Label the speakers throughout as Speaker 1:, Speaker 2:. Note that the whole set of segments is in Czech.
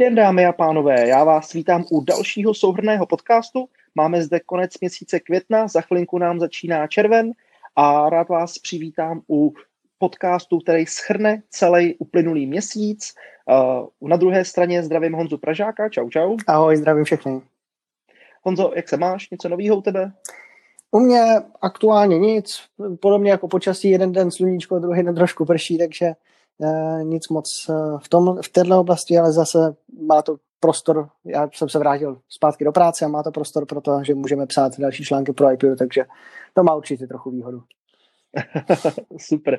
Speaker 1: Dobrý den, dámy a pánové. Já vás vítám u dalšího souhrného podcastu. Máme zde konec měsíce května, za chvilinku nám začíná červen a rád vás přivítám u podcastu, který schrne celý uplynulý měsíc. Uh, na druhé straně zdravím Honzu Pražáka. Čau, čau.
Speaker 2: Ahoj, zdravím všechny.
Speaker 1: Honzo, jak se máš? Něco nového u tebe?
Speaker 2: U mě aktuálně nic, podobně jako počasí, jeden den sluníčko, druhý den trošku prší, takže eh, nic moc eh, v, tom, v této oblasti, ale zase má to prostor, já jsem se vrátil zpátky do práce a má to prostor pro to, že můžeme psát další články pro IPO, takže to má určitě trochu výhodu.
Speaker 1: Super.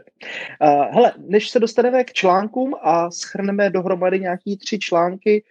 Speaker 1: Uh, hele, než se dostaneme k článkům a schrneme dohromady nějaký tři články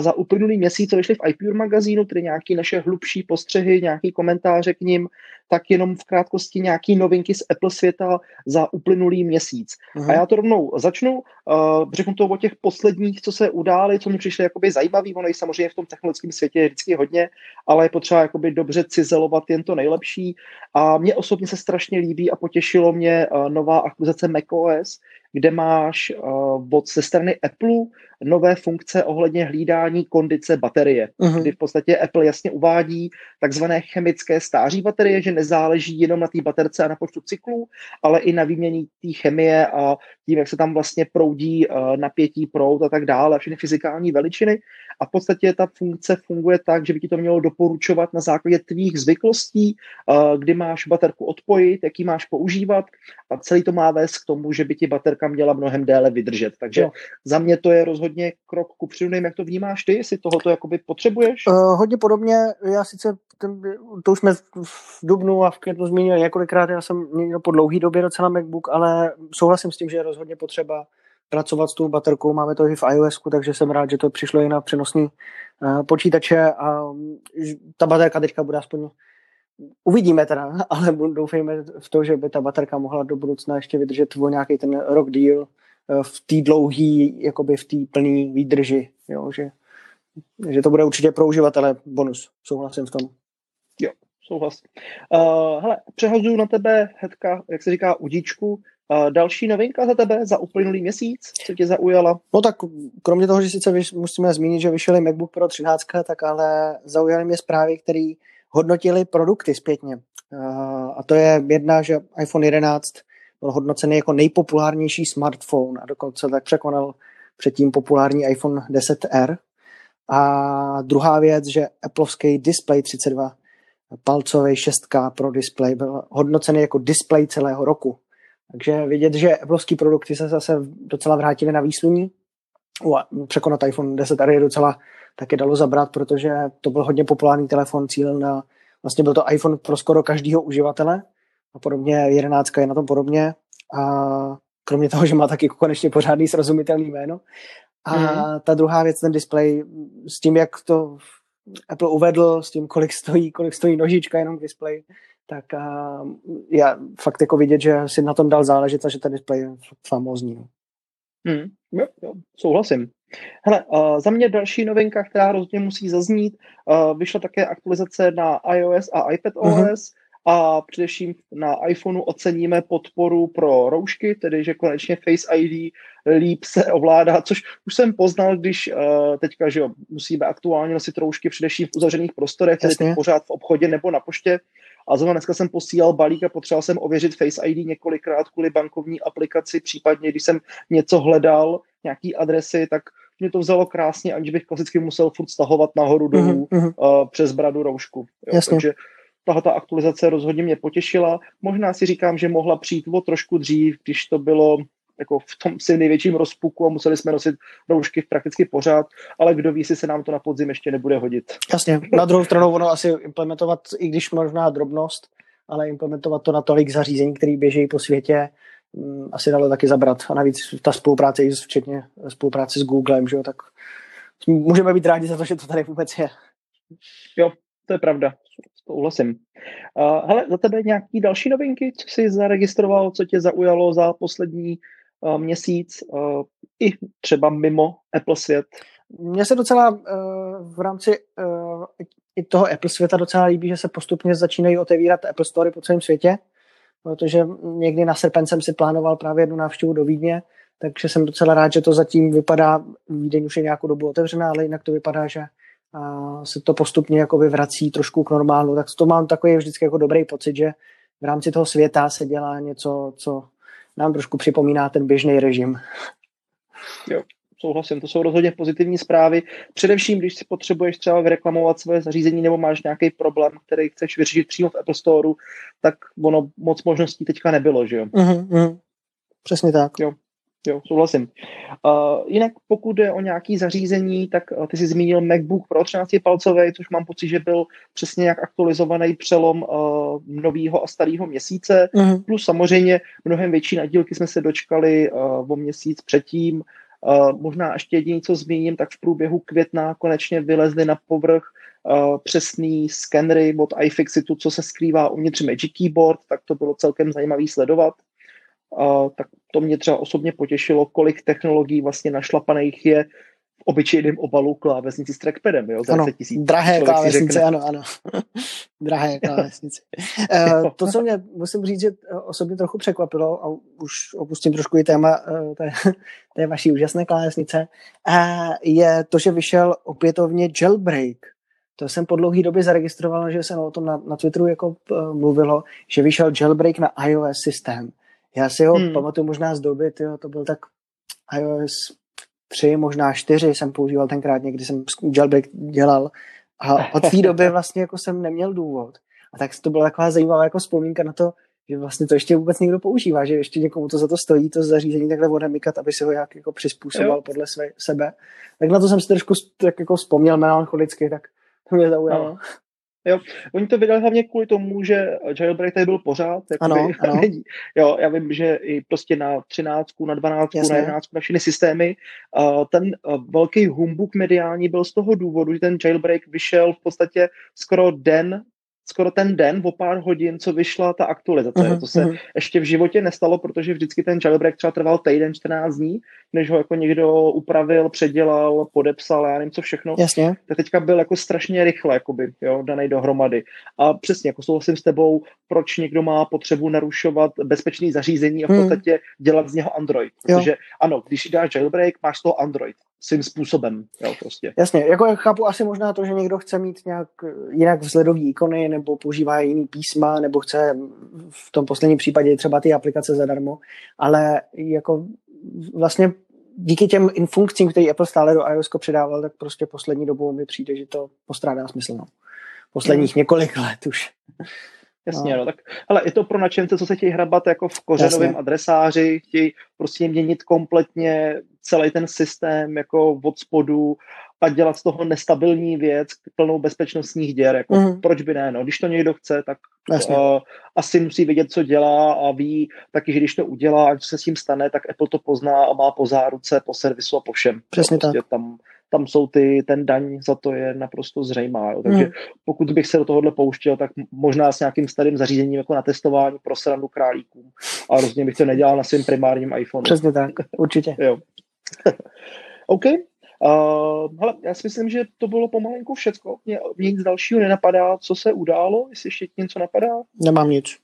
Speaker 1: za uplynulý měsíc, co vyšly v iPure magazínu, tedy nějaké naše hlubší postřehy, nějaký komentáře k ním, tak jenom v krátkosti nějaký novinky z Apple světa za uplynulý měsíc. Uh-huh. A já to rovnou začnu, uh, řeknu to o těch posledních, co se udály, co mi přišly jakoby zajímavý, ono je samozřejmě v tom technologickém světě je vždycky hodně, ale je potřeba jakoby dobře cizelovat jen to nejlepší. A mně osobně se strašně líbí a potěšilo mě uh, nová akvizice macOS, kde máš uh, od ze strany Apple nové funkce ohledně hlídání kondice baterie, uh-huh. kdy v podstatě Apple jasně uvádí takzvané chemické stáří baterie, že nezáleží jenom na té baterce a na počtu cyklů, ale i na výměně té chemie a tím, jak se tam vlastně proudí uh, napětí, proud a tak dále, a všechny fyzikální veličiny. A v podstatě ta funkce funguje tak, že by ti to mělo doporučovat na základě tvých zvyklostí, uh, kdy máš baterku odpojit, jaký máš používat a celý to má vést k tomu, že by ti baterka měla mnohem déle vydržet. Takže jo. za mě to je rozhodně krok ku předu, jak to vnímáš ty, jestli tohoto jakoby potřebuješ?
Speaker 2: Uh, hodně podobně, já sice, ten, to už jsme v Dubnu a v květnu zmínili několikrát, já jsem měl po dlouhý době docela MacBook, ale souhlasím s tím, že je rozhodně potřeba pracovat s tou baterkou, máme to i v iOS, takže jsem rád, že to přišlo i na přenosný uh, počítače a ta baterka teďka bude aspoň Uvidíme teda, ale doufejme v to, že by ta baterka mohla do budoucna ještě vydržet o nějaký ten rok díl. eh, v té dlouhý, jakoby v té plné výdrži, jo, že, že to bude určitě pro uživatele bonus, souhlasím v tom.
Speaker 1: Jo, souhlas. Uh, hele, přehazuju na tebe, Hedka, jak se říká, udíčku. Uh, další novinka za tebe za uplynulý měsíc, co tě zaujala?
Speaker 2: No tak kromě toho, že sice musíme zmínit, že vyšel MacBook Pro 13, tak ale zaujaly mě zprávy, které hodnotili produkty zpětně. A to je jedna, že iPhone 11 byl hodnocený jako nejpopulárnější smartphone a dokonce tak překonal předtím populární iPhone 10R. A druhá věc, že Appleovský Display 32 palcový 6K pro display byl hodnocený jako display celého roku. Takže vidět, že Appleovský produkty se zase docela vrátily na výsluní. Překonat iPhone 10R je docela taky dalo zabrat, protože to byl hodně populární telefon, cíl na, vlastně byl to iPhone pro skoro každého uživatele a podobně 11 je na tom podobně a kromě toho, že má taky konečně pořádný srozumitelný jméno. A mm. ta druhá věc, ten display, s tím, jak to Apple uvedl, s tím, kolik stojí, kolik stojí nožička jenom k display, tak a, já fakt jako vidět, že si na tom dal záležet a že ten display je famózní. No.
Speaker 1: Hmm, jo, jo, souhlasím. Hele, uh, za mě další novinka, která rozhodně musí zaznít, uh, vyšla také aktualizace na iOS a iPadOS uh-huh. A především na iPhoneu oceníme podporu pro roušky, tedy že konečně Face ID líp se ovládá, což už jsem poznal, když uh, teďka, že jo, musíme aktuálně nosit roušky především v uzavřených prostorech, tedy pořád v obchodě nebo na poště, a zrovna dneska jsem posílal balík a potřeboval jsem ověřit Face ID několikrát kvůli bankovní aplikaci, případně když jsem něco hledal, nějaký adresy, tak mě to vzalo krásně, aniž bych klasicky musel furt stahovat nahoru dolů mm-hmm. uh, přes bradu roušku. Jo. Jasně. Takže tahle ta aktualizace rozhodně mě potěšila. Možná si říkám, že mohla přijít o trošku dřív, když to bylo jako v tom si největším rozpuku a museli jsme nosit roušky prakticky pořád, ale kdo ví, jestli se nám to na podzim ještě nebude hodit.
Speaker 2: Jasně, na druhou stranu ono asi implementovat, i když možná drobnost, ale implementovat to na tolik zařízení, které běží po světě, mm, asi dalo taky zabrat. A navíc ta spolupráce, včetně spolupráce s Googlem, že jo, tak můžeme být rádi za to, že to tady vůbec je.
Speaker 1: Jo, to je pravda. Souhlasím. Uh, hele, za tebe nějaký další novinky, co jsi zaregistroval, co tě zaujalo za poslední uh, měsíc, uh, i třeba mimo Apple svět?
Speaker 2: Mně se docela uh, v rámci uh, i toho Apple světa docela líbí, že se postupně začínají otevírat Apple Story po celém světě, protože někdy na srpen jsem si plánoval právě jednu návštěvu do Vídně takže jsem docela rád, že to zatím vypadá, Vídeň už je nějakou dobu otevřená, ale jinak to vypadá, že a se to postupně jakoby vrací trošku k normálu, tak to mám takový vždycky jako dobrý pocit, že v rámci toho světa se dělá něco, co nám trošku připomíná ten běžný režim.
Speaker 1: Jo, souhlasím, to jsou rozhodně pozitivní zprávy. Především, když si potřebuješ třeba vyreklamovat svoje zařízení nebo máš nějaký problém, který chceš vyřešit přímo v Apple Store, tak ono moc možností teďka nebylo, že jo?
Speaker 2: Mm-hmm. Přesně tak.
Speaker 1: Jo, Jo, souhlasím. Uh, jinak pokud jde o nějaký zařízení, tak uh, ty jsi zmínil MacBook Pro 13 palcový, což mám pocit, že byl přesně jak aktualizovaný přelom uh, nového a starého měsíce, mm-hmm. plus samozřejmě mnohem větší nadílky jsme se dočkali uh, o měsíc předtím. Uh, možná ještě jediné, co zmíním, tak v průběhu května konečně vylezly na povrch uh, přesný skenery od iFixitu, co se skrývá uvnitř Magic Keyboard, tak to bylo celkem zajímavý sledovat. Uh, tak to mě třeba osobně potěšilo, kolik technologií vlastně našlapaných je v obyčejném obalu klávesnici s trackpadem, jo,
Speaker 2: za ano, drahé klávesnice, ano, ano. drahé klávesnice. uh, to, co mě, musím říct, že osobně trochu překvapilo, a už opustím trošku i téma uh, té, té vaší úžasné klávesnice, uh, je to, že vyšel opětovně jailbreak. To jsem po dlouhé době zaregistroval, že se o tom na, na Twitteru jako mluvilo, že vyšel jailbreak na iOS systém. Já si ho hmm. pamatuju možná z doby, tyjo, to byl tak iOS 3, možná 4 jsem používal tenkrát, někdy jsem jailbreak dělal a od té doby vlastně jako jsem neměl důvod. A tak to byla taková zajímavá jako vzpomínka na to, že vlastně to ještě vůbec někdo používá, že ještě někomu to za to stojí, to zařízení takhle odemykat, aby si ho jak jako přizpůsoboval podle své, sebe. Tak na to jsem si trošku tak jako vzpomněl melancholicky, tak to mě zaujalo. No.
Speaker 1: Jo, oni to vydali hlavně kvůli tomu, že jailbreak tady byl pořád.
Speaker 2: Ano, ano.
Speaker 1: Jo, já vím, že i prostě na 13, na 12, Jasně. na 11, na všechny systémy. Uh, ten uh, velký humbuk mediální byl z toho důvodu, že ten jailbreak vyšel v podstatě skoro den skoro ten den, o pár hodin, co vyšla ta aktualizace. Uh-huh, to se uh-huh. ještě v životě nestalo, protože vždycky ten jailbreak třeba trval týden, 14 dní, než ho jako někdo upravil, předělal, podepsal, já nevím co všechno.
Speaker 2: Jasně.
Speaker 1: Tak teďka byl jako strašně rychle, jakoby, jo, daný dohromady. A přesně, jako souhlasím s tebou, proč někdo má potřebu narušovat bezpečný zařízení a v mhm. podstatě hmm. dělat z něho Android. Protože jo. ano, když dáš jailbreak, máš to Android svým způsobem. Jo, prostě.
Speaker 2: Jasně, jako já chápu asi možná to, že někdo chce mít nějak jinak vzhledový ikony, nebo používá jiný písma, nebo chce v tom posledním případě třeba ty aplikace zadarmo, ale jako vlastně díky těm funkcím, které Apple stále do iOS přidával, tak prostě poslední dobou mi přijde, že to postrádá smysl. No. Posledních hmm. několik let už.
Speaker 1: Jasně, no. no. tak ale je to pro načence, co se chtějí hrabat jako v kořenovém adresáři, chtějí prostě měnit kompletně celý ten systém jako od spodu a dělat z toho nestabilní věc, plnou bezpečnostních děr. Jako, mm. Proč by ne? No, když to někdo chce, tak uh, asi musí vědět, co dělá a ví taky, že když to udělá, ať se s tím stane, tak Apple to pozná a má po záruce, po servisu a po všem.
Speaker 2: Přesně prostě tak.
Speaker 1: Tam, tam jsou ty, ten daň za to je naprosto zřejmá. Jo. Takže mm. pokud bych se do tohohle pouštěl, tak možná s nějakým starým zařízením jako na testování pro srandu králíkům. A rozhodně bych to nedělal na svém primárním iPhoneu.
Speaker 2: Přesně tak, určitě.
Speaker 1: jo. OK. Uh, hele, já si myslím, že to bylo pomalenku všecko. Mě, mě nic dalšího nenapadá, co se událo, jestli ještě něco napadá.
Speaker 2: Nemám nic.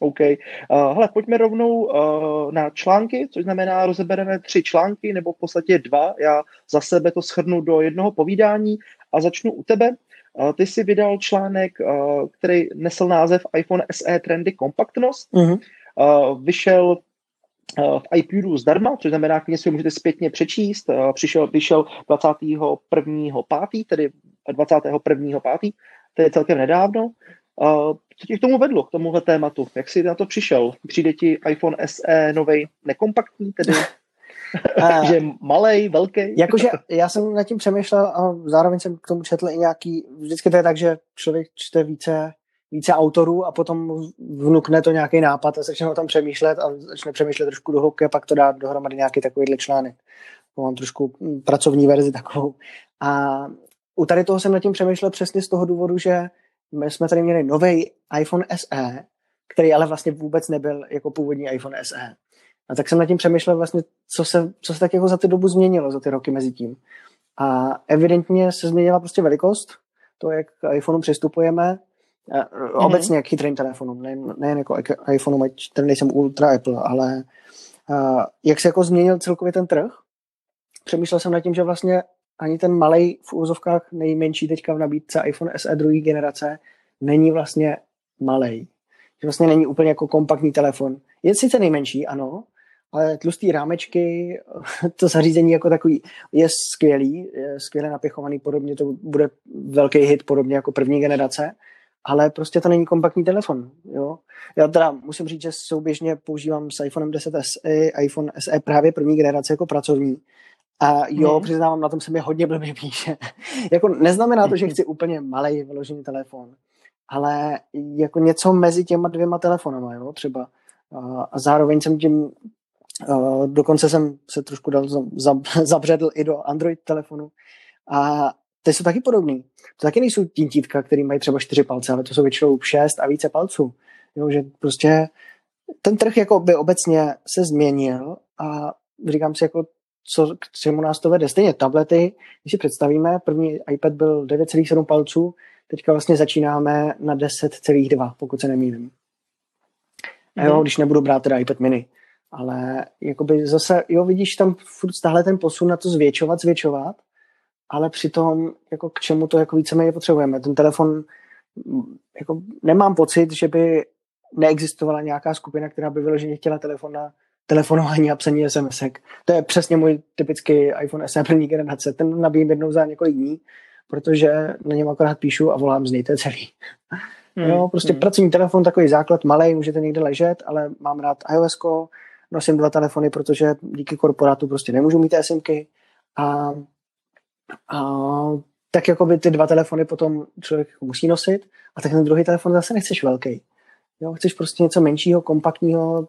Speaker 1: OK. Uh, hele, pojďme rovnou uh, na články, což znamená, rozebereme tři články, nebo v podstatě dva. Já za sebe to shrnu do jednoho povídání a začnu u tebe. Uh, ty jsi vydal článek, uh, který nesl název iPhone SE trendy kompaktnost. Uh-huh. Uh, vyšel v iPuru zdarma, což znamená, že si ho můžete zpětně přečíst. Přišel, vyšel 21.5., tedy 21.5., to je celkem nedávno. Co tě k tomu vedlo, k tomuhle tématu? Jak jsi na to přišel? Přijde ti iPhone SE nový nekompaktní, tedy že malý, velký.
Speaker 2: Jakože já jsem nad tím přemýšlel a zároveň jsem k tomu četl i nějaký, vždycky to je tak, že člověk čte více více autorů a potom vnukne to nějaký nápad a začne o tom přemýšlet a začne přemýšlet trošku do hloubky a pak to dá dohromady nějaký takovýhle článek. Mám trošku hm, pracovní verzi takovou. A u tady toho jsem nad tím přemýšlel přesně z toho důvodu, že my jsme tady měli nový iPhone SE, který ale vlastně vůbec nebyl jako původní iPhone SE. A tak jsem nad tím přemýšlel vlastně, co se, co se tak jako za ty dobu změnilo, za ty roky mezi tím. A evidentně se změnila prostě velikost, to, jak k iPhoneu přistupujeme, Mm-hmm. Obecně k chytrým telefonům, nejen, nejen jako iPhoneu, ten nejsem ultra Apple, ale Uh, jak se jako změnil celkově ten trh? Přemýšlel jsem nad tím, že vlastně ani ten malý v úzovkách nejmenší teďka v nabídce iPhone SE druhé generace není vlastně malý. Že vlastně není úplně jako kompaktní telefon. Je sice nejmenší, ano, ale tlustý rámečky, to zařízení jako takový je skvělý, je skvěle napěchovaný, podobně to bude velký hit, podobně jako první generace, ale prostě to není kompaktní telefon. Jo? Já teda musím říct, že souběžně používám s iPhonem 10 SE, iPhone SE právě první generace jako pracovní. A jo, hmm. přiznávám, na tom se mi hodně blbě píše. jako neznamená to, že chci úplně malý vyložený telefon, ale jako něco mezi těma dvěma telefonama, jo, třeba. A zároveň jsem tím dokonce jsem se trošku dal zabředl i do Android telefonu. A ty jsou taky podobný. To taky nejsou tintítka, který mají třeba čtyři palce, ale to jsou většinou šest a více palců. Jo, že prostě ten trh jako by obecně se změnil a říkám si jako, co, k čemu nás to vede. Stejně tablety, když si představíme, první iPad byl 9,7 palců, teďka vlastně začínáme na 10,2, pokud se nemýlím. Jo, mhm. když nebudu brát teda iPad mini. Ale jakoby zase, jo, vidíš tam furt stále ten posun na to zvětšovat, zvětšovat, ale přitom jako k čemu to jako víceméně potřebujeme. Ten telefon, jako nemám pocit, že by neexistovala nějaká skupina, která by vyloženě chtěla telefon na telefonování a psaní sms -ek. To je přesně můj typický iPhone SE první generace. Ten nabíjím jednou za několik dní, protože na něm akorát píšu a volám z něj, to je celý. Hmm. Jo, prostě hmm. pracovní telefon, takový základ, malý, můžete někde ležet, ale mám rád iOS, nosím dva telefony, protože díky korporátu prostě nemůžu mít SMky a, a tak jako by ty dva telefony potom člověk musí nosit a tak ten druhý telefon zase nechceš velký. Jo, chceš prostě něco menšího, kompaktního,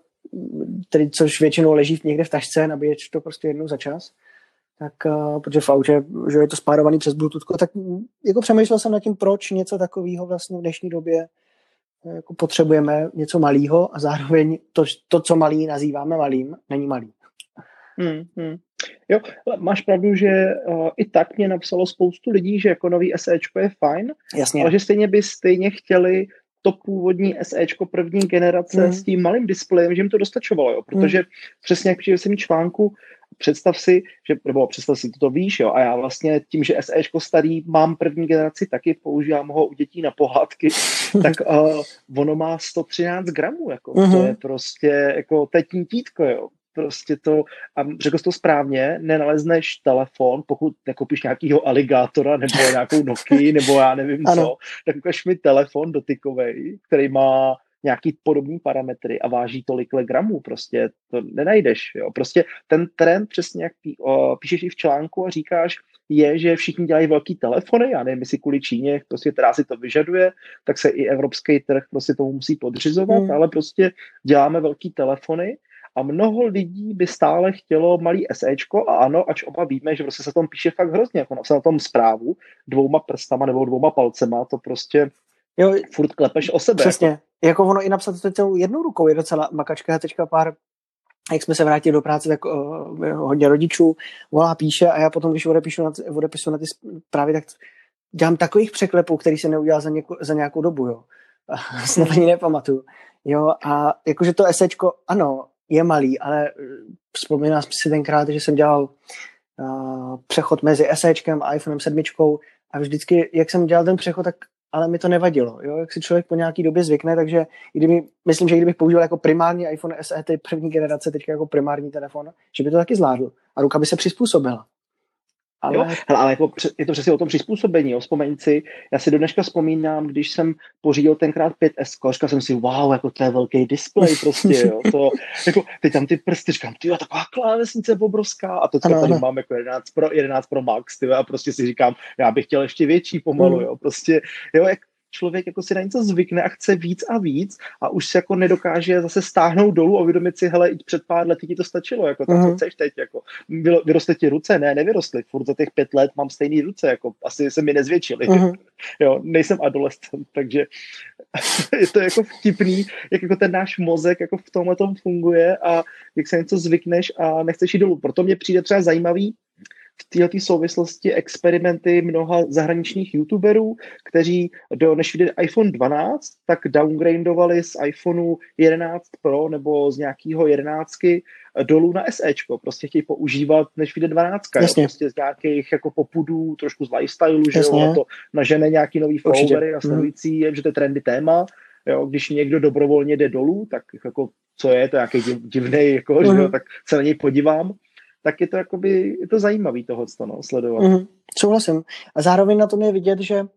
Speaker 2: tedy což většinou leží někde v tašce, nabíješ to prostě jednou za čas. Tak, uh, protože v autě, že je to spárovaný přes Bluetooth, tak jako přemýšlel jsem nad tím, proč něco takového vlastně v dnešní době jako potřebujeme něco malého a zároveň to, to, co malý nazýváme malým, není malý.
Speaker 1: Hmm, hmm. Jo, máš pravdu, že uh, i tak mě napsalo spoustu lidí, že jako nový SEčko je fajn,
Speaker 2: Jasně.
Speaker 1: ale že stejně by stejně chtěli to původní SEčko první generace hmm. s tím malým displejem, že jim to dostačovalo, jo, protože hmm. přesně jak přijde jsem článku, představ si, že, nebo představ si, to, to víš, jo, a já vlastně tím, že SEčko starý mám první generaci, taky používám ho u dětí na pohádky, tak uh, ono má 113 gramů, jako, mm-hmm. to mhm. je prostě, jako tetní títko, jo, prostě to, a řekl jsi to správně, nenalezneš telefon, pokud nekoupíš nějakýho aligátora nebo nějakou Nokia, nebo já nevím ano. co, tak ukaž mi telefon dotykový, který má nějaký podobný parametry a váží tolik gramů, prostě to nenajdeš, jo. Prostě ten trend, přesně jak pí, o, píšeš i v článku a říkáš, je, že všichni dělají velký telefony, já nevím, jestli kvůli Číně, prostě, která si to vyžaduje, tak se i evropský trh prostě tomu musí podřizovat, hmm. ale prostě děláme velký telefony a mnoho lidí by stále chtělo malý SEčko a ano, ač oba víme, že prostě se tom píše fakt hrozně, jako se na tom zprávu dvouma prstama nebo dvouma palcema, to prostě jo, furt klepeš o sebe.
Speaker 2: Přesně. Jako jako ono i napsat to celou jednou rukou je docela makačka. Teďka pár jak jsme se vrátili do práce, tak uh, hodně rodičů volá, píše a já potom, když odepíšu na, odepisu na ty zprávy, tak dělám takových překlepů, který se neudělal za, něko, za nějakou dobu, jo. Snad ani nepamatuju. Jo, a jakože to esečko, ano, je malý, ale vzpomínám si tenkrát, že jsem dělal uh, přechod mezi esečkem a iPhonem 7 a vždycky, jak jsem dělal ten přechod, tak ale mi to nevadilo. Jo? Jak si člověk po nějaký době zvykne, takže i kdyby, myslím, že kdybych používal jako primární iPhone SE, ty první generace, teď jako primární telefon, že by to taky zvládl. A ruka by se přizpůsobila.
Speaker 1: Ale, jo, hele, ale jako, je to přesně o tom přizpůsobení. Jo. Vzpomeň si, já si do dneška vzpomínám, když jsem pořídil tenkrát 5S, říkal jsem si, wow, jako to je velký displej prostě, jo. To, jako, teď tam ty prsty, říkám, ty taková klávesnice obrovská a to, co ano, tady ano. mám jako 11 Pro, 11 Pro Max, ty, a prostě si říkám, já bych chtěl ještě větší pomalu, mm. jo, prostě, jo, jak, člověk jako si na něco zvykne a chce víc a víc a už se jako nedokáže zase stáhnout dolů a uvědomit si, hele, i před pár lety ti to stačilo, jako tak, uh-huh. co chceš teď, jako vyrostly ti ruce, ne, nevyrostly, furt za těch pět let mám stejný ruce, jako asi se mi nezvětšily, uh-huh. jo, nejsem adolescent, takže je to jako vtipný, jak jako ten náš mozek jako v tomhle tom funguje a jak se něco zvykneš a nechceš jít dolů, proto mě přijde třeba zajímavý, v této souvislosti experimenty mnoha zahraničních youtuberů, kteří do, než viděli iPhone 12, tak downgradovali z iPhoneu 11 Pro nebo z nějakého 11 dolů na SEčko. Prostě chtějí používat, než vyjde 12. Jo? Prostě z nějakých jako popudů, trošku z lifestyleu, že jo, to nažene nějaký nový followery a sledující, mm. že to je trendy téma. Jo, když někdo dobrovolně jde dolů, tak jako co je, to je nějaký divný, jako, mm. že jo, mhm. tak se na něj podívám tak je to jakoby, je to zajímavý toho no, sledovat. Mm,
Speaker 2: souhlasím. A zároveň na tom je vidět, že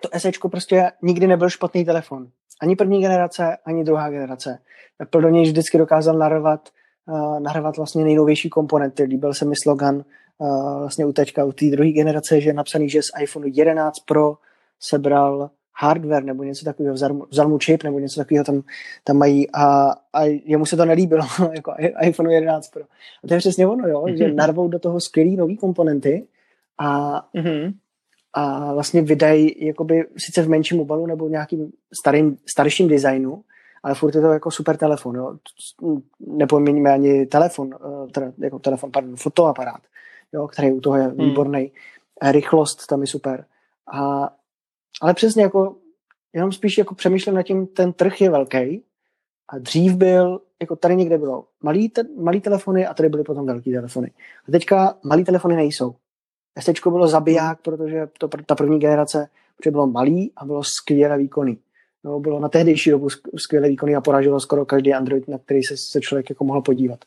Speaker 2: to SEčko prostě nikdy nebyl špatný telefon. Ani první generace, ani druhá generace. Apple do něj vždycky dokázal narvat, uh, narvat vlastně nejnovější komponenty. Líbil se mi slogan uh, vlastně u teďka, u té druhé generace, že je napsaný, že z iPhone 11 Pro sebral hardware nebo něco takového, vzal, mu čip nebo něco takového tam, tam mají a, a jemu se to nelíbilo, jako iPhone 11 Pro. A to je přesně ono, jo, že mhm. narvou do toho skvělý nový komponenty a, mm-hmm. a vlastně vydají jakoby sice v menším obalu nebo nějakým starým, starším designu, ale furt je to jako super telefon, jo. Nepoměníme ani telefon, eh, teda jako telefon, pardon, fotoaparát, jo, který u toho je hmm. výborný. Rychlost tam je super. A ale přesně jako, jenom spíš jako přemýšlím nad tím, ten trh je velký a dřív byl, jako tady někde bylo malý, te, malý telefony a tady byly potom velký telefony. A teďka malý telefony nejsou. ST bylo zabiják, protože to, ta první generace protože bylo malý a bylo skvěle výkonný. No, bylo na tehdejší dobu skvěle výkonný a poražilo skoro každý Android, na který se, se člověk jako mohl podívat.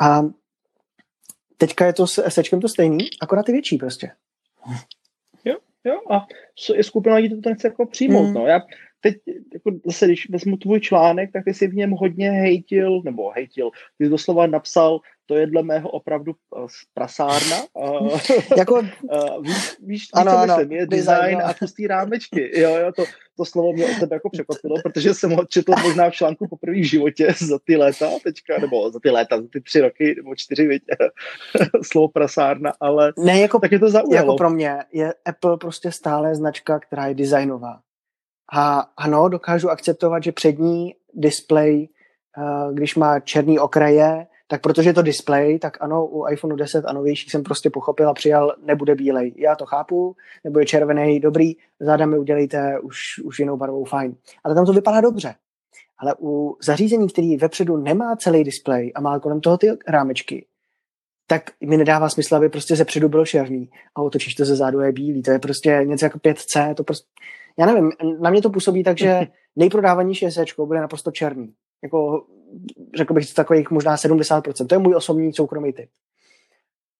Speaker 2: A teďka je to s SEčkem to stejný, akorát je větší prostě.
Speaker 1: Jo, a je skupina lidí, to nechce jako přijmout. Mm. No. Já teď, jako zase, když vezmu tvůj článek, tak ty jsi v něm hodně hejtil, nebo hejtil, ty jsi doslova napsal, to je dle mého opravdu uh, prasárna. Uh, jako, uh, víš, víš, ano, co ano, myslím, je design, a pustý rámečky. Jo, jo, to, to slovo mě od tebe jako překvapilo, protože jsem ho četl možná v článku poprvé v životě za ty léta teďka, nebo za ty léta, za ty tři roky, nebo čtyři, víc, slovo prasárna, ale
Speaker 2: ne, jako, tak je to zaujalo. Jako pro mě je Apple prostě stále značka, která je designová. A ano, dokážu akceptovat, že přední display, když má černý okraje, tak protože je to display, tak ano, u iPhone 10 a novějších jsem prostě pochopil a přijal, nebude bílej. Já to chápu, nebo je červený, dobrý, záda mi udělejte už, už jinou barvou, fajn. Ale tam to vypadá dobře. Ale u zařízení, který vepředu nemá celý display a má kolem toho ty rámečky, tak mi nedává smysl, aby prostě ze předu byl černý a otočíš to ze zádu je bílý. To je prostě něco jako 5C, to prostě, já nevím, na mě to působí tak, že nejprodávanější SE bude naprosto černý. Jako řekl bych takových možná 70%. To je můj osobní soukromý typ.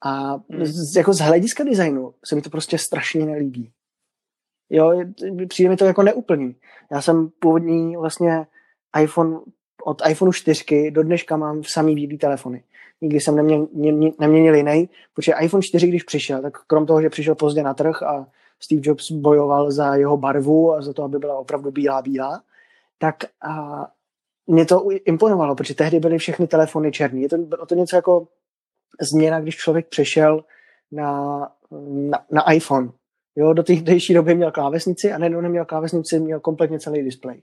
Speaker 2: A hmm. z, jako z hlediska designu se mi to prostě strašně nelíbí. Jo, přijde mi to jako neúplný. Já jsem původní vlastně iPhone, od iPhoneu 4 do dneška mám v samý bílý telefony. Nikdy jsem neměl, neměnil jiný, protože iPhone 4, když přišel, tak krom toho, že přišel pozdě na trh a Steve Jobs bojoval za jeho barvu a za to, aby byla opravdu bílá bílá, tak a mě to imponovalo, protože tehdy byly všechny telefony černý. Je to, bylo to něco jako změna, když člověk přešel na, na, na iPhone. Jo, do té tehdejší doby měl klávesnici a najednou neměl klávesnici, měl kompletně celý displej.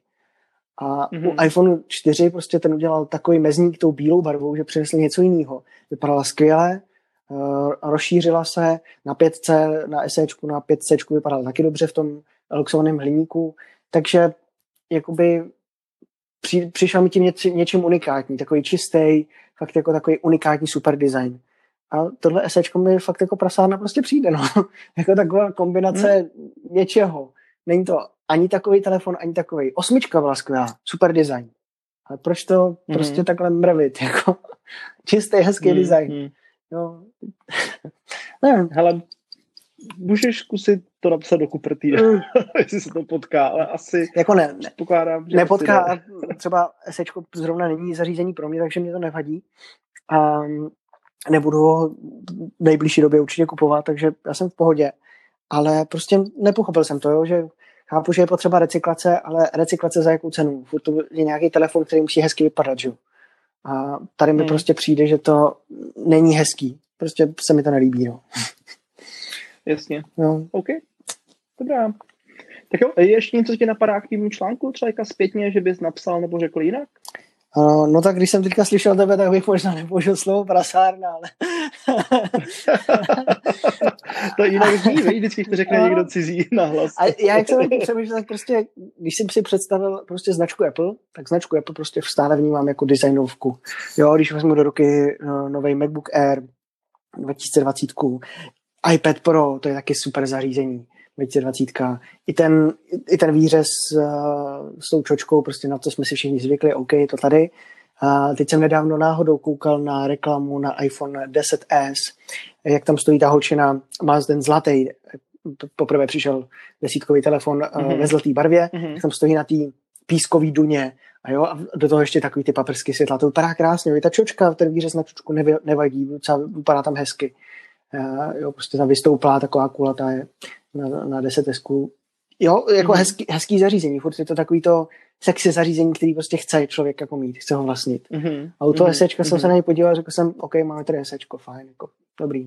Speaker 2: A mm-hmm. u mhm. iPhone 4 prostě ten udělal takový mezník tou bílou barvou, že přinesl něco jiného. Vypadala skvěle, uh, rozšířila se na 5C, na SE, na 5C vypadala taky dobře v tom luxovaném hliníku, takže jakoby při, přišel mi tím něč, něčím unikátní, takový čistý, fakt jako takový unikátní super design. A tohle SEčko mi fakt jako prasárna prostě přijde, no. jako taková kombinace hmm. něčeho. Není to ani takový telefon, ani takový. Osmička byla skvělá, super design. Ale proč to hmm. prostě takhle mrvit, jako čistý, hezký hmm. design. Hmm. No.
Speaker 1: Nevím. Hele, můžeš zkusit to napsat do Cupertina, mm. jestli se to potká, ale asi
Speaker 2: jako ne, ne pokládám, že nepotká, ne. třeba sečko zrovna není zařízení pro mě, takže mě to nevadí. A nebudu ho v nejbližší době určitě kupovat, takže já jsem v pohodě. Ale prostě nepochopil jsem to, jo, že chápu, že je potřeba recyklace, ale recyklace za jakou cenu? Furt to je nějaký telefon, který musí hezky vypadat, že? A tady mi hmm. prostě přijde, že to není hezký. Prostě se mi to nelíbí, no.
Speaker 1: Jasně. No. OK. Dobrá. Tak jo, je ještě něco, co tě napadá k týmu článku, třeba zpětně, že bys napsal nebo řekl jinak?
Speaker 2: Uh, no tak když jsem teďka slyšel tebe, tak bych možná nepoužil slovo prasárna, ale...
Speaker 1: to jinak zní, vždycky to řekne no. někdo cizí na hlas.
Speaker 2: A já jak jsem přemýšlel, tak prostě, když jsem si představil prostě značku Apple, tak značku Apple prostě stále vnímám jako designovku. Jo, když vezmu do ruky no, nový MacBook Air 2020, iPad Pro, to je taky super zařízení. 2020. I ten, i ten výřez uh, s tou čočkou, prostě na to jsme si všichni zvykli, OK, to tady. A teď jsem nedávno náhodou koukal na reklamu na iPhone 10s, jak tam stojí ta holčina, má ten zlatý, poprvé přišel desítkový telefon mm-hmm. ve zlaté barvě, mm-hmm. jak tam stojí na té pískový duně a jo, a do toho ještě takový ty paprsky světla. To vypadá krásně, i ta čočka, ten výřez na čočku nevadí, vypadá tam hezky. Uh, jo, prostě tam vystouplá taková kulatá je na, na 10 esku. Jo, jako mm-hmm. hezký, hezký zařízení, furt je to takový to sexy zařízení, který prostě chce člověk jako mít, chce ho vlastnit. Mm-hmm. A u toho mm-hmm. esečka mm-hmm. jsem se na něj podíval, řekl jsem, OK, máme tady esečko, fajn, jako, dobrý.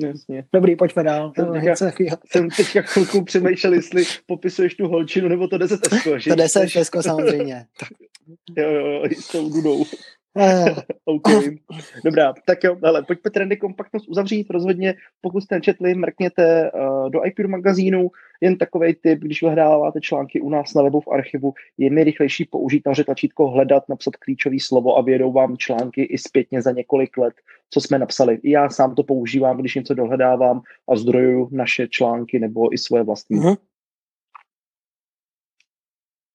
Speaker 2: No.
Speaker 1: Jasně.
Speaker 2: Dobrý, pojďme dál.
Speaker 1: Jsem teďka, jsem teďka chvilku přemýšlel, jestli popisuješ tu holčinu, nebo to 10 esko.
Speaker 2: to 10 esko samozřejmě.
Speaker 1: jo, jo, jo, s tou dudou. Eh. okay. Dobrá, tak jo, ale pojďme trendy kompaktnost uzavřít. Rozhodně, pokud jste nečetli, mrkněte uh, do iPure magazínu. Jen takový tip, když vyhledáváte články u nás na webu v archivu, je nejrychlejší použít naše tlačítko hledat, napsat klíčový slovo a vědou vám články i zpětně za několik let, co jsme napsali. I já sám to používám, když něco dohledávám a zdrojuju naše články nebo i svoje vlastní. Uh-huh.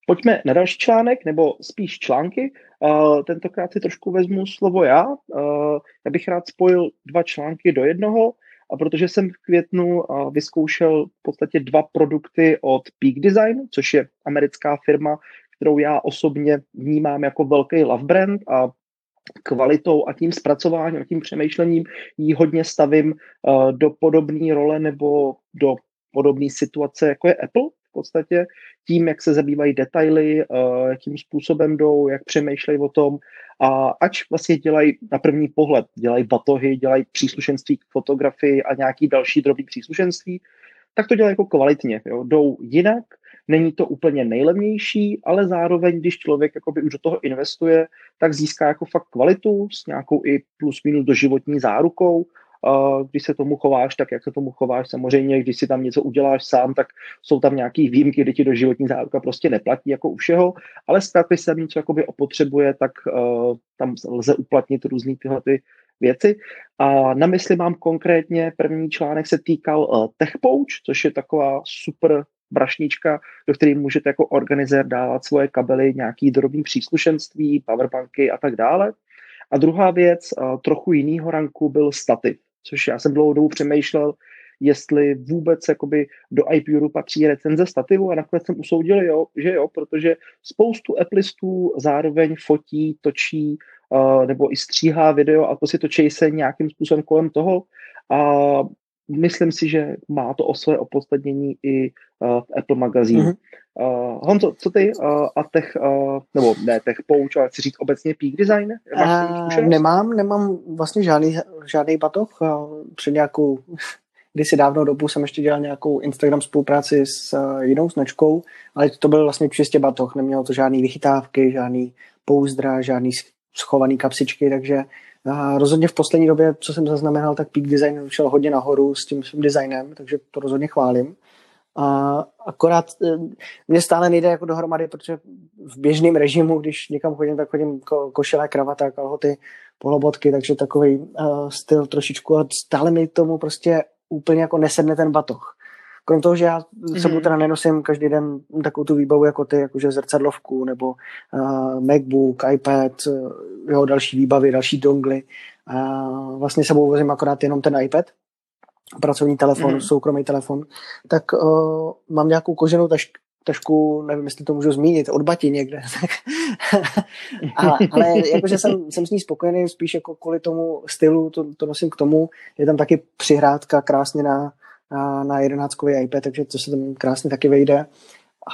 Speaker 1: Pojďme na další článek, nebo spíš články. Uh, tentokrát si trošku vezmu slovo já. Uh, já bych rád spojil dva články do jednoho, a protože jsem v květnu uh, vyzkoušel v podstatě dva produkty od Peak Design, což je americká firma, kterou já osobně vnímám jako velký love brand a kvalitou a tím zpracováním a tím přemýšlením jí hodně stavím do podobné role nebo do podobné situace, jako je Apple podstatě tím, jak se zabývají detaily, eh, jakým způsobem jdou, jak přemýšlejí o tom a ač vlastně dělají na první pohled, dělají batohy, dělají příslušenství k fotografii a nějaký další drobný příslušenství, tak to dělají jako kvalitně. Jo. Jdou jinak, není to úplně nejlevnější, ale zároveň, když člověk jakoby už do toho investuje, tak získá jako fakt kvalitu s nějakou i plus minus doživotní zárukou když se tomu chováš tak, jak se tomu chováš. Samozřejmě, když si tam něco uděláš sám, tak jsou tam nějaké výjimky, kdy ti do životní záruka prostě neplatí jako u všeho, ale zkrátka, se něco jakoby opotřebuje, tak uh, tam lze uplatnit různé tyhle ty věci. A na mysli mám konkrétně, první článek se týkal uh, TechPouch, což je taková super brašnička, do které můžete jako organizér dávat svoje kabely, nějaký drobný příslušenství, powerbanky a tak dále. A druhá věc, uh, trochu jinýho ranku, byl stativ což já jsem dlouhou dobu přemýšlel, jestli vůbec jakoby do iPuru patří recenze stativu a nakonec jsem usoudil, jo, že jo, protože spoustu Applistů zároveň fotí, točí uh, nebo i stříhá video a to si točí se nějakým způsobem kolem toho. A myslím si, že má to o své opodstatnění i uh, v Apple magazínu. Mm-hmm. Uh, Honzo, co ty uh, a tech, uh, nebo ne tech pouč, ale chci říct obecně peak design?
Speaker 2: Máš uh, nemám, nemám vlastně žádný, žádný batoh. Před nějakou, kdysi dávno dobu jsem ještě dělal nějakou Instagram spolupráci s uh, jinou značkou, ale to byl vlastně čistě batoh, nemělo to žádný vychytávky, žádný pouzdra, žádný schovaný kapsičky, takže a rozhodně v poslední době, co jsem zaznamenal, tak Peak Design šel hodně nahoru s tím svým designem, takže to rozhodně chválím. A akorát e, mě stále nejde jako dohromady, protože v běžném režimu, když někam chodím, tak chodím ko- košile, kravata, kalhoty, polobotky, takže takový uh, styl trošičku a stále mi tomu prostě úplně jako nesedne ten batoh. Krom toho, že já sebou teda nenosím každý den takovou tu výbavu jako ty, jakože zrcadlovku nebo uh, MacBook, iPad, uh, jo, další výbavy, další dongly. Uh, vlastně sebou vozím akorát jenom ten iPad, pracovní telefon, mm-hmm. soukromý telefon, tak uh, mám nějakou koženou taš, tašku, nevím, jestli to můžu zmínit, od Bati někde. a, ale jakože jsem, jsem s ní spokojený, spíš jako kvůli tomu stylu, to, to nosím k tomu. Je tam taky přihrádka krásně na, na, na 11 iPad, takže to se tam krásně taky vejde.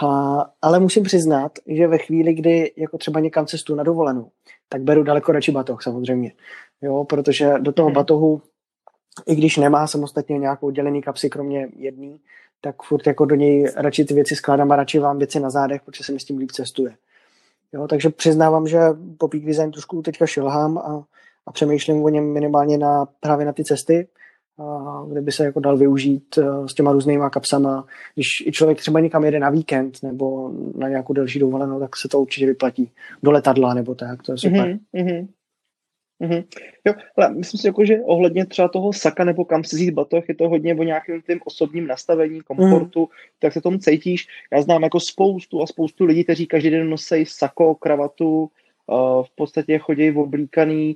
Speaker 2: A, ale musím přiznat, že ve chvíli, kdy jako třeba někam cestu na dovolenou, tak beru daleko radši batoh samozřejmě. Jo, protože do toho hmm. batohu, i když nemá samostatně nějakou dělený kapsy, kromě jedný, tak furt jako do něj radši ty věci skládám a radši vám věci na zádech, protože se mi s tím líp cestuje. Jo, takže přiznávám, že po Peak Design trošku teďka šilhám a, a přemýšlím o něm minimálně na, právě na ty cesty, kde by se jako dal využít uh, s těma různýma kapsama. Když i člověk třeba někam jede na víkend nebo na nějakou delší dovolenou, tak se to určitě vyplatí. Do letadla nebo tak, to je super. Mm-hmm.
Speaker 1: Mm-hmm. Jo, ale myslím si, jako, že ohledně třeba toho saka nebo kam si vzít batoh, je to hodně o nějakém tím osobním nastavení, komfortu, mm. tak se tomu cítíš. Já znám jako spoustu a spoustu lidí, kteří každý den nosí sako, kravatu, v podstatě chodí oblíkaný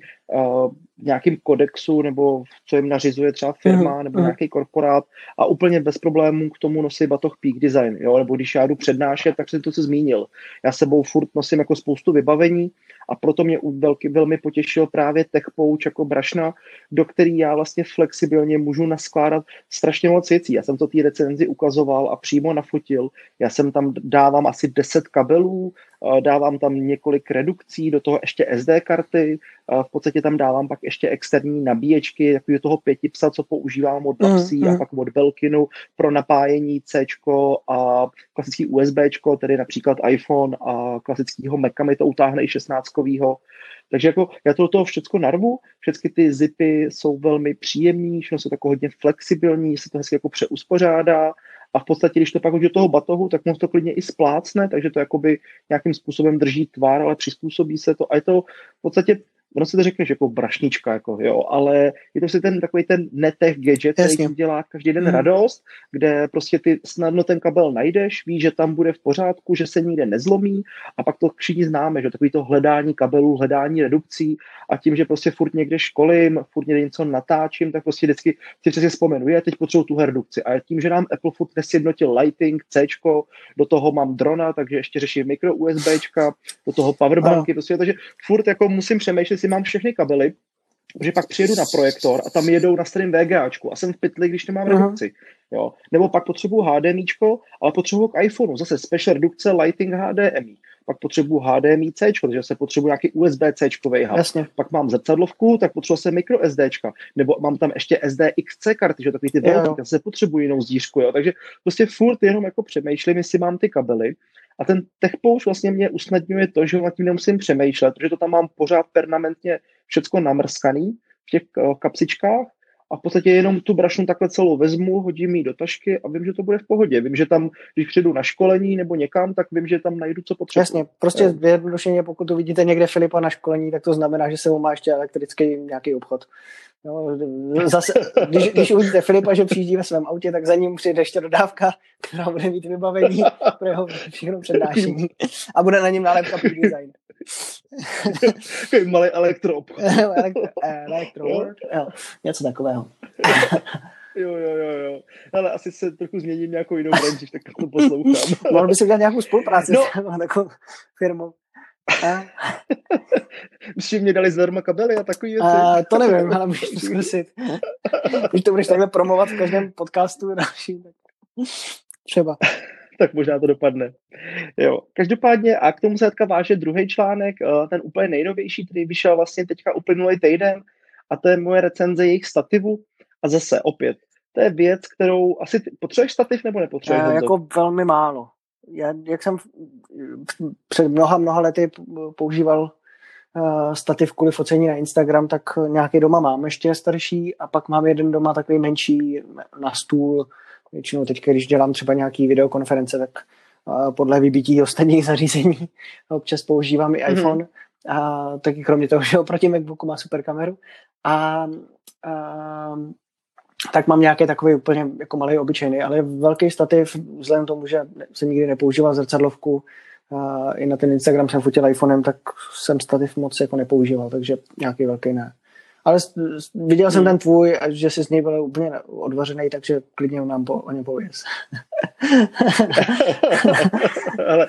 Speaker 1: v nějakým kodexu, nebo co jim nařizuje třeba firma, mm. nebo nějaký korporát a úplně bez problémů k tomu nosí batoh Peak Design, jo? nebo když já jdu přednášet, tak jsem to se zmínil. Já sebou furt nosím jako spoustu vybavení a proto mě velký, velmi potěšil právě Tech Pouch jako brašna, do který já vlastně flexibilně můžu naskládat strašně moc věcí. Já jsem to té recenzi ukazoval a přímo nafotil. Já jsem tam dávám asi 10 kabelů, dávám tam několik redukcí, do toho ještě SD karty, v podstatě tam dávám pak ještě externí nabíječky, takového toho pětipsa, co používám od Lapsy mm, mm. a pak od Belkinu pro napájení C a klasický USB, tedy například iPhone a klasického Maca mi to utáhne i 16 takže jako já to do toho všechno narvu, všechny ty zipy jsou velmi příjemný, všechno jsou takové hodně flexibilní, se to hezky jako přeuspořádá. A v podstatě, když to pak hodí do toho batohu, tak mu to klidně i splácne, takže to jakoby nějakým způsobem drží tvar, ale přizpůsobí se to. A je to v podstatě ono se to řekne, že jako brašnička, jako, jo, ale je to si ten takový ten netech gadget, Jasně. který dělá každý den hmm. radost, kde prostě ty snadno ten kabel najdeš, víš, že tam bude v pořádku, že se nikde nezlomí a pak to všichni známe, že takový to hledání kabelů, hledání redukcí a tím, že prostě furt někde školím, furt někde něco natáčím, tak prostě vždycky si přesně vzpomenu, je, teď potřebuji tu redukci. A tím, že nám Apple furt nesjednotil Lighting, C, do toho mám drona, takže ještě řeším mikro USBčka, do toho powerbanky, prostě, takže furt jako musím přemýšlet, si mám všechny kabely, že pak přijedu na projektor a tam jedou na starém VGAčku a jsem v pytli, když nemám uh-huh. redukci. Jo. Nebo pak potřebuju HDMIčko, ale potřebuju k iPhoneu. Zase special redukce Lighting HDMI. Pak potřebuju HDMI C, takže se potřebuju nějaký USB C hub. Jasně. Pak mám zrcadlovku, tak potřebuji se micro SD. Nebo mám tam ještě SDXC karty, že takový ty velké, tak se potřebuji jinou zdířku. Jo. Takže prostě furt jenom jako přemýšlím, jestli mám ty kabely. A ten TechPouch vlastně mě usnadňuje to, že nad tím nemusím přemýšlet, protože to tam mám pořád permanentně všecko namrskaný v těch uh, kapsičkách a v podstatě jenom tu brašnu takhle celou vezmu, hodím ji do tašky a vím, že to bude v pohodě. Vím, že tam, když přijdu na školení nebo někam, tak vím, že tam najdu, co potřebuji.
Speaker 2: Jasně, prostě zjednodušeně, pokud to vidíte někde Filipa na školení, tak to znamená, že se mu má ještě elektrický nějaký obchod. No, zase, když, když uvidíte Filipa, že přijíždí ve svém autě, tak za ním přijde ještě dodávka, která bude mít vybavení pro jeho všechno přednášení a bude na něm nálepka Peak Design.
Speaker 1: malý elektro.
Speaker 2: elektro, jo, něco takového.
Speaker 1: Jo, jo, jo, jo. Ale asi se trochu změním nějakou jinou branži, tak to poslouchám.
Speaker 2: Mohl by se udělat nějakou spolupráci no. s takovou firmou.
Speaker 1: Myslím, mě dali zdarma kabely a takový věci.
Speaker 2: A, to nevím, ale můžeš to zkusit. Když to budeš takhle promovat v každém podcastu dalším, tak třeba.
Speaker 1: tak možná to dopadne. Jo. Každopádně a k tomu se teďka váže druhý článek, eh, ten úplně nejnovější, který vyšel vlastně teďka uplynulý týden a to je moje recenze jejich stativu a zase opět, to je věc, kterou asi ty, potřebuješ stativ nebo nepotřebuješ?
Speaker 2: E, jako velmi málo. Já, jak jsem před mnoha, mnoha lety používal uh, stativ kvůli focení na Instagram, tak nějaký doma mám ještě starší a pak mám jeden doma takový menší na stůl. Většinou teď, když dělám třeba nějaký videokonference, tak uh, podle vybití ostatních zařízení občas používám i mm-hmm. iPhone. A taky kromě toho, že oproti MacBooku má super kameru. A, a tak mám nějaký takový úplně jako malý obyčejný, ale velký stativ, vzhledem k tomu, že jsem nikdy nepoužíval zrcadlovku, a i na ten Instagram jsem fotil iPhonem, tak jsem stativ moc jako nepoužíval, takže nějaký velký ne. Ale viděl jsem hmm. ten tvůj, a že jsi z něj byl úplně odvařený, takže klidně nám po, o něm pověz.
Speaker 1: ale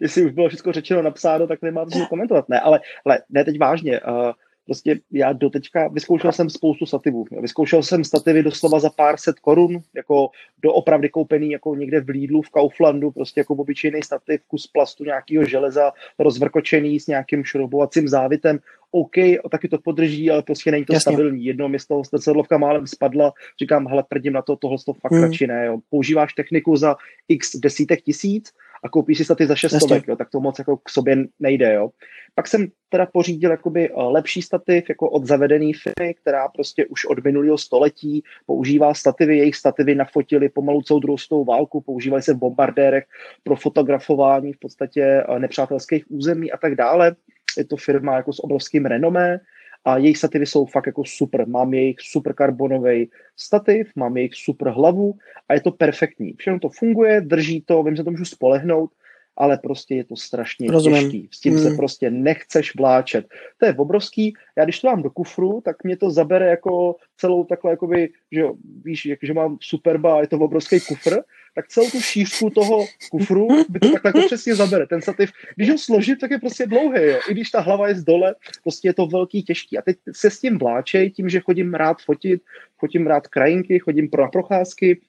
Speaker 1: jestli už bylo všechno řečeno, napsáno, tak nemá co komentovat. Ne, ale, ale ne teď vážně. Uh, Prostě já doteďka vyzkoušel jsem spoustu stativů. Vyzkoušel jsem stativy doslova za pár set korun, jako do opravdy koupený jako někde v Lidlu, v Kauflandu, prostě jako obyčejný stativ, kus plastu nějakého železa, rozvrkočený s nějakým šroubovacím závitem. OK, taky to podrží, ale prostě není to Jasně. stabilní. Jedno mi z toho sedlovka málem spadla, říkám, hele, prdím na to, tohle to fakt hmm. radši ne. Jo. Používáš techniku za x desítek tisíc a koupíš si stativ za 600, jo, tak to moc jako k sobě nejde, jo. Pak jsem teda pořídil jakoby eh, lepší stativ jako od zavedený firmy, která prostě už od minulého století používá stativy, jejich stativy nafotili pomalu celou druhou světovou válku, používali se v bombardérech pro fotografování v podstatě eh, nepřátelských území a tak dále. Je to firma jako s obrovským renomé, a jejich stativy jsou fakt jako super. Mám jejich super karbonový stativ, mám jejich super hlavu a je to perfektní. Všechno to funguje, drží to, vím, že to můžu spolehnout, ale prostě je to strašně Rozumím. těžký. S tím hmm. se prostě nechceš vláčet. To je obrovský. Já když to mám do kufru, tak mě to zabere jako celou takhle, jakoby, že jo, víš, jak, že mám superba a je to obrovský kufr, tak celou tu šířku toho kufru by to takhle jako přesně zabere. Ten stativ, když ho složit, tak je prostě dlouhý, jo. I když ta hlava je z dole, prostě je to velký, těžký. A teď se s tím vláčej, tím, že chodím rád fotit, chodím rád krajinky, chodím pro na procházky,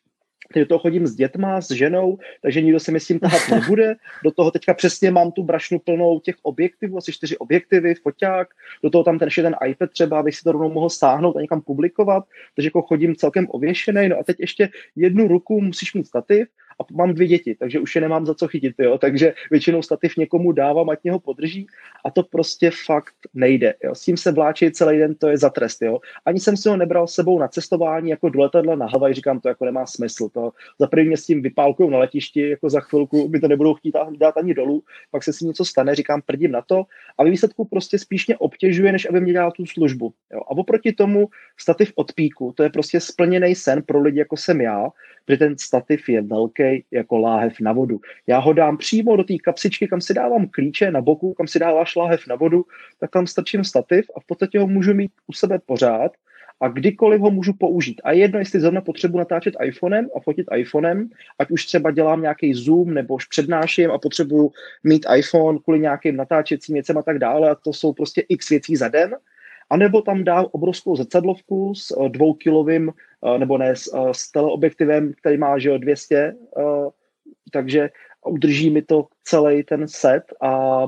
Speaker 1: do toho chodím s dětma, s ženou, takže nikdo se mi s tím tahat nebude. Do toho teďka přesně mám tu brašnu plnou těch objektivů, asi čtyři objektivy, foťák, do toho tam ten ještě ten iPad třeba, abych si to rovnou mohl stáhnout a někam publikovat, takže jako chodím celkem ověšený, no a teď ještě jednu ruku musíš mít stativ a mám dvě děti, takže už je nemám za co chytit, jo. takže většinou stativ někomu dávám, ať mě ho podrží a to prostě fakt nejde. Jo. S tím se vláčí celý den, to je za trest. Jo. Ani jsem si ho nebral s sebou na cestování jako do letadla na Havaj, říkám, to jako nemá smysl. To za první mě s tím vypálkují na letišti, jako za chvilku mi to nebudou chtít dát ani dolů, pak se si něco stane, říkám, prdím na to a výsledku prostě spíš mě obtěžuje, než aby mě dělal tu službu. Jo. A oproti tomu stativ od píku, to je prostě splněný sen pro lidi, jako jsem já, protože ten stativ je velký jako láhev na vodu. Já ho dám přímo do té kapsičky, kam si dávám klíče na boku, kam si dáváš láhev na vodu, tak tam strčím stativ a v podstatě ho můžu mít u sebe pořád a kdykoliv ho můžu použít. A jedno, jestli zrovna potřebuji natáčet iPhonem a fotit iPhonem, ať už třeba dělám nějaký Zoom nebo už přednáším a potřebuju mít iPhone kvůli nějakým natáčecím věcem a tak dále, a to jsou prostě x věcí za den, a nebo tam dá obrovskou zrcadlovku s uh, dvoukilovým, nebo ne, s, uh, s teleobjektivem, který má, že jo, 200, takže udrží mi to celý ten set a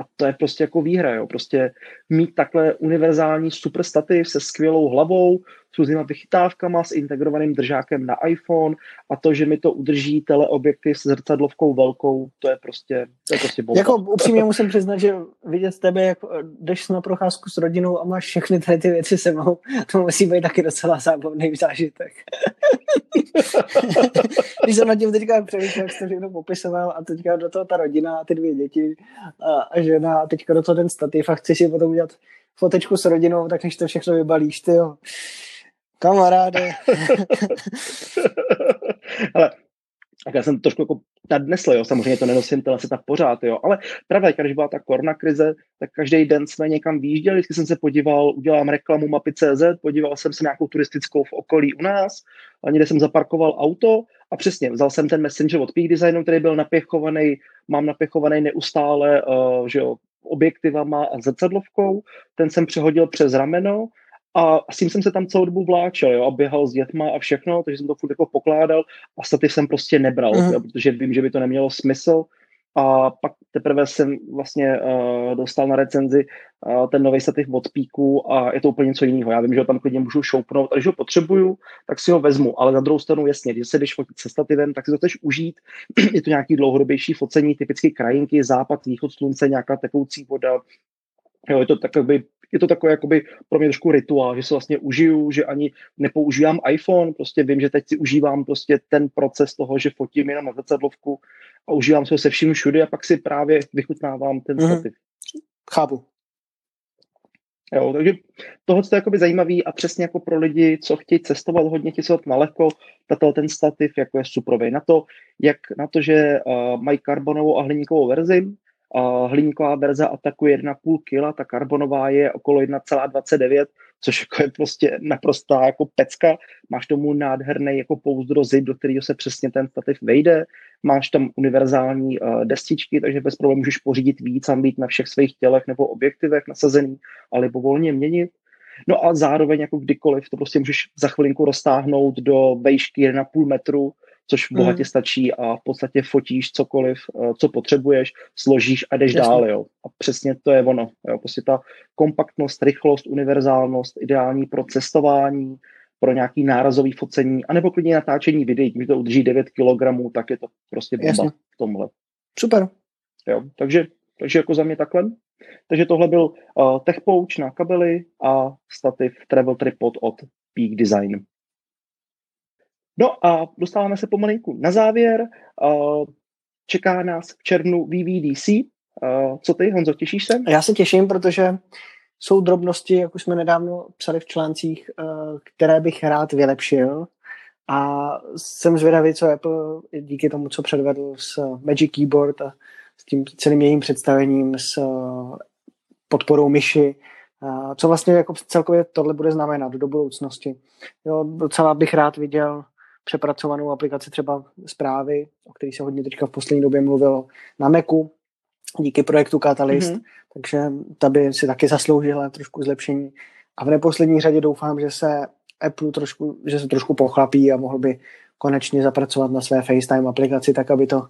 Speaker 1: a to je prostě jako výhra, jo. Prostě mít takhle univerzální super stativ se skvělou hlavou, různýma vychytávkama, s integrovaným držákem na iPhone a to, že mi to udrží teleobjektiv s zrcadlovkou velkou, to je prostě, to je prostě bomba.
Speaker 2: Jako upřímně musím přiznat, že vidět tebe, jak jdeš na procházku s rodinou a máš všechny tady ty věci se mnou, to musí být taky docela zábavný zážitek. Když jsem nad tím teďka přemýšlel, jak jsi to všechno popisoval a teďka do toho ta rodina a ty dvě děti a, a žena a teďka do toho ten stativ a chci si potom udělat fotečku s rodinou, tak než to všechno vybalíš, ty jo. Kamaráde.
Speaker 1: Ale tak já jsem trošku jako nadnesl, jo, samozřejmě to nenosím se tak pořád, jo, ale pravda, když byla ta korona krize, tak každý den jsme někam výjížděli, vždycky jsem se podíval, udělám reklamu mapy.cz, podíval jsem se nějakou turistickou v okolí u nás, a někde jsem zaparkoval auto a přesně, vzal jsem ten Messenger od Peak Designu, který byl napěchovaný, mám napěchovaný neustále, uh, že jo, objektivama a zrcadlovkou, ten jsem přehodil přes rameno a s tím jsem se tam celou dobu vláčel, jo, a běhal s dětma a všechno, takže jsem to furt jako pokládal a stativ jsem prostě nebral, uh-huh. jo, protože vím, že by to nemělo smysl. A pak teprve jsem vlastně uh, dostal na recenzi uh, ten nový stativ od Píku a je to úplně něco jiného. Já vím, že ho tam klidně můžu šoupnout a když ho potřebuju, tak si ho vezmu. Ale na druhou stranu jasně, když se jdeš fotit se stativem, tak si to chceš užít. je to nějaký dlouhodobější focení, typicky krajinky, západ, východ slunce, nějaká tekoucí voda, Jo, je to takový, je to takový jakoby pro mě trošku rituál, že se vlastně užiju, že ani nepoužívám iPhone, prostě vím, že teď si užívám prostě ten proces toho, že fotím jenom na zrcadlovku a užívám se se vším všude a pak si právě vychutnávám ten mm-hmm. stativ.
Speaker 2: Chápu.
Speaker 1: Jo, takže tohle je jakoby zajímavý a přesně jako pro lidi, co chtějí cestovat hodně, cestovat na lehko, tato ten stativ jako je suprovej na to, jak na to, že uh, mají karbonovou a hliníkovou verzi, hliníková verze atakuje 1,5 kg, ta karbonová je okolo 1,29, což jako je prostě naprostá jako pecka. Máš tomu nádherný jako pouzdro zip, do kterého se přesně ten stativ vejde. Máš tam univerzální uh, destičky, takže bez problémů můžeš pořídit víc a být na všech svých tělech nebo objektivech nasazený, ale volně měnit. No a zároveň jako kdykoliv to prostě můžeš za chvilinku roztáhnout do vejšky 1,5 metru, což mm. bohatě stačí a v podstatě fotíš cokoliv, eh, co potřebuješ, složíš a jdeš Jasně. dál, jo. A přesně to je ono, jo. Prostě ta kompaktnost, rychlost, univerzálnost, ideální pro cestování, pro nějaký nárazový focení, anebo klidně natáčení videí, když to udrží 9 kg, tak je to prostě bomba Jasně. v tomhle.
Speaker 2: Super.
Speaker 1: Jo, takže, takže jako za mě takhle. Takže tohle byl uh, tech pouch na kabely a stativ travel tripod od Peak Design. No a dostáváme se pomalinku na závěr. Čeká nás v červnu VVDC. Co ty, Honzo, těšíš se?
Speaker 2: Já se těším, protože jsou drobnosti, jak už jsme nedávno psali v článcích, uh, které bych rád vylepšil. A jsem zvědavý, co Apple díky tomu, co předvedl s Magic Keyboard a s tím celým jejím představením, s podporou myši, co vlastně jako celkově tohle bude znamenat do budoucnosti. Jo, docela bych rád viděl přepracovanou aplikaci třeba zprávy, o který se hodně teďka v poslední době mluvilo na Macu, díky projektu Catalyst, mm-hmm. takže ta by si taky zasloužila trošku zlepšení. A v neposlední řadě doufám, že se Apple trošku, že se trošku pochlapí a mohl by konečně zapracovat na své FaceTime aplikaci tak, aby to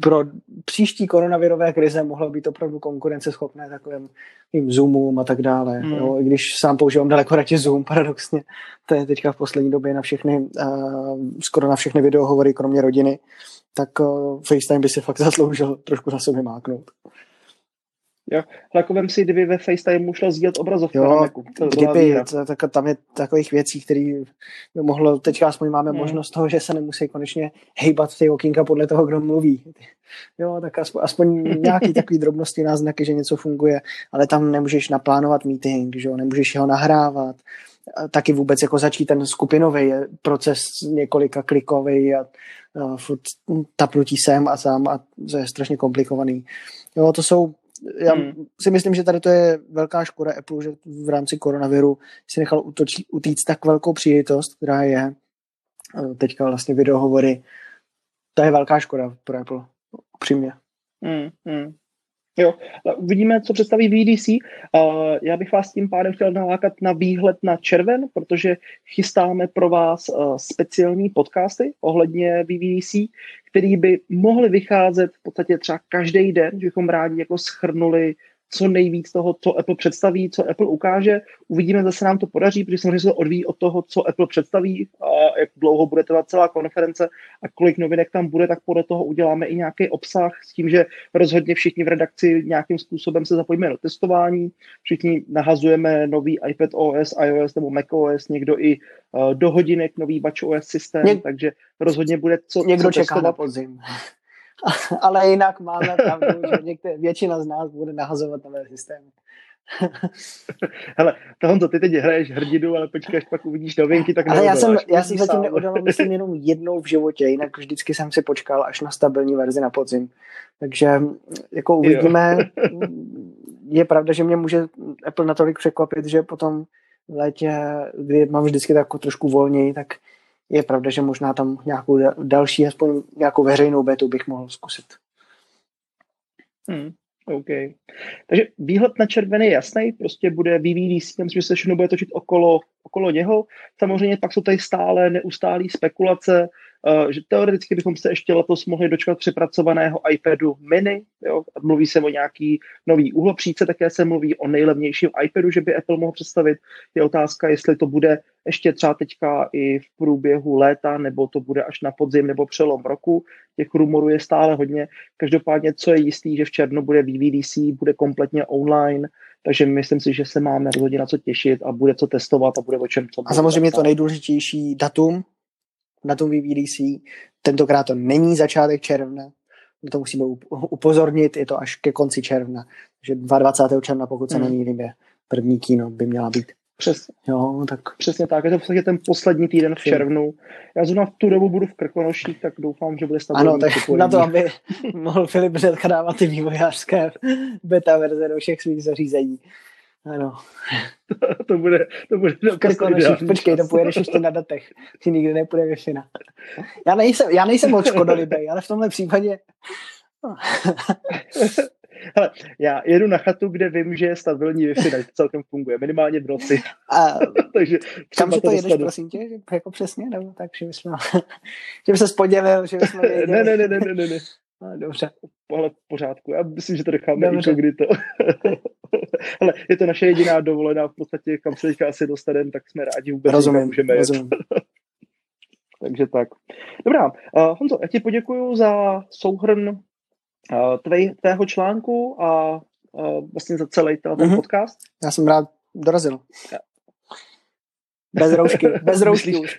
Speaker 2: pro příští koronavirové krize mohlo být opravdu konkurenceschopné takovým tím Zoomům a tak dále. Mm. Jo, I když sám používám daleko radši Zoom, paradoxně. To je teďka v poslední době na všechny, uh, skoro na všechny videohovory, kromě rodiny, tak uh, FaceTime by si fakt zasloužil trošku za sebe máknout.
Speaker 1: Jo, jako vem si, kdyby ve FaceTime šel sdílet obrazovku
Speaker 2: jo. To kdyby, to, tak, tam je takových věcí, které by mohlo, teďka aspoň máme hmm. možnost toho, že se nemusí konečně hejbat ty okýnka podle toho, kdo mluví. Jo, tak aspoň, aspoň nějaký takový drobnosti, náznaky, že něco funguje, ale tam nemůžeš naplánovat meeting, že jo, nemůžeš ho nahrávat, taky vůbec jako začít ten skupinový proces několika klikový a, a furt tapnutí sem a tam a to je strašně komplikovaný. Jo, to jsou já hmm. si myslím, že tady to je velká škoda Apple, že v rámci koronaviru si nechal utočí, utíct tak velkou příležitost, která je teďka vlastně videohovory. To je velká škoda pro Apple, upřímně.
Speaker 1: Hmm, hmm. Jo, uvidíme, co představí VDC. Uh, já bych vás tím pádem chtěl nalákat na výhled na červen, protože chystáme pro vás uh, speciální podcasty ohledně VDC, který by mohly vycházet v podstatě třeba každý den, že bychom rádi jako schrnuli co nejvíc toho, co Apple představí, co Apple ukáže. Uvidíme, zase nám to podaří, protože samozřejmě se to odvíjí od toho, co Apple představí, a jak dlouho bude trvat celá konference a kolik novinek tam bude, tak podle toho uděláme i nějaký obsah s tím, že rozhodně všichni v redakci nějakým způsobem se zapojíme do testování, všichni nahazujeme nový iPad OS, iOS nebo Mac OS, někdo i uh, do hodinek nový OS systém, Něk- takže rozhodně bude co
Speaker 2: Někdo
Speaker 1: co
Speaker 2: čeká testovat. na podzim. ale jinak máme pravdu, že některé, většina z nás bude nahazovat nové systémy.
Speaker 1: Hele, to ty teď hraješ hrdinu, ale počkej, až pak uvidíš novinky, tak
Speaker 2: Ale já jsem, já jsem zatím neodal, myslím, jenom jednou v životě, jinak vždycky jsem si počkal až na stabilní verzi na podzim. Takže jako uvidíme. Jo. Je pravda, že mě může Apple natolik překvapit, že potom v létě, kdy mám vždycky tak trošku volněji, tak je pravda, že možná tam nějakou další, aspoň nějakou veřejnou betu bych mohl zkusit.
Speaker 1: Hmm, OK. Takže výhled na červený je jasný, prostě bude VVDC, tam že se všechno bude točit okolo, okolo něho. Samozřejmě pak jsou tady stále neustálé spekulace, že teoreticky bychom se ještě letos mohli dočkat přepracovaného iPadu mini, jo? mluví se o nějaký nový uhlopříce, také se mluví o nejlevnějším iPadu, že by Apple mohl představit. Je otázka, jestli to bude ještě třeba teďka i v průběhu léta, nebo to bude až na podzim nebo přelom roku. Těch rumorů je stále hodně. Každopádně, co je jistý, že v červnu bude VVDC, bude kompletně online, takže myslím si, že se máme rozhodně na co těšit a bude co testovat a bude o čem co.
Speaker 2: A samozřejmě to nejdůležitější datum, na tom VVDC. Tentokrát to není začátek června, to musíme upozornit, je to až ke konci června. Takže 22. června, pokud se mm. nemýlím, je první kino by měla být.
Speaker 1: Přesně.
Speaker 2: Jo, tak.
Speaker 1: Přesně tak, je to v podstatě ten poslední týden v červnu. Já zrovna v tu dobu budu v Krkonoších, tak doufám, že bude stabilní.
Speaker 2: Ano, tak připojení. na to, aby mohl Filip hned dávat ty vývojářské beta verze do všech svých zařízení. Ano.
Speaker 1: To, to bude, to bude
Speaker 2: Krkonoších, počkej, to pojedeš ještě na datech. Ty nikdy nepůjde wi Já nejsem, já nejsem moc škodolibej, ale v tomhle případě
Speaker 1: Hele, já jedu na chatu, kde vím, že je stabilní Wi-Fi, tak celkem funguje, minimálně v noci. A
Speaker 2: Takže kam že to, to jedeš, dostanu. prosím tě, jako přesně, nebo tak, že bychom, že by se spodělil, že bychom
Speaker 1: věděli. Ne, ne, ne, ne, ne, ne.
Speaker 2: No, dobře.
Speaker 1: Ale v pořádku. Já myslím, že to necháme kdy to. Ale je to naše jediná dovolená v podstatě, kam se teďka asi dostaneme, tak jsme rádi vůbec,
Speaker 2: rozumím, můžeme rozumím.
Speaker 1: Takže tak. Dobrá. Uh, Honzo, já ti poděkuji za souhrn uh, tvej, tvého článku a uh, vlastně za celý ten mm-hmm. podcast.
Speaker 2: Já jsem rád dorazil. Bez roušky, bez roušky už.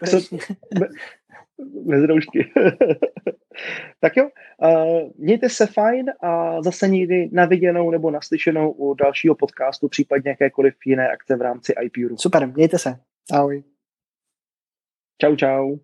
Speaker 1: Bez roušky. tak jo, uh, mějte se fajn a zase někdy naviděnou nebo naslyšenou u dalšího podcastu, případně jakékoliv jiné akce v rámci IPUru.
Speaker 2: Super, mějte se. Ahoj.
Speaker 1: Čau, čau.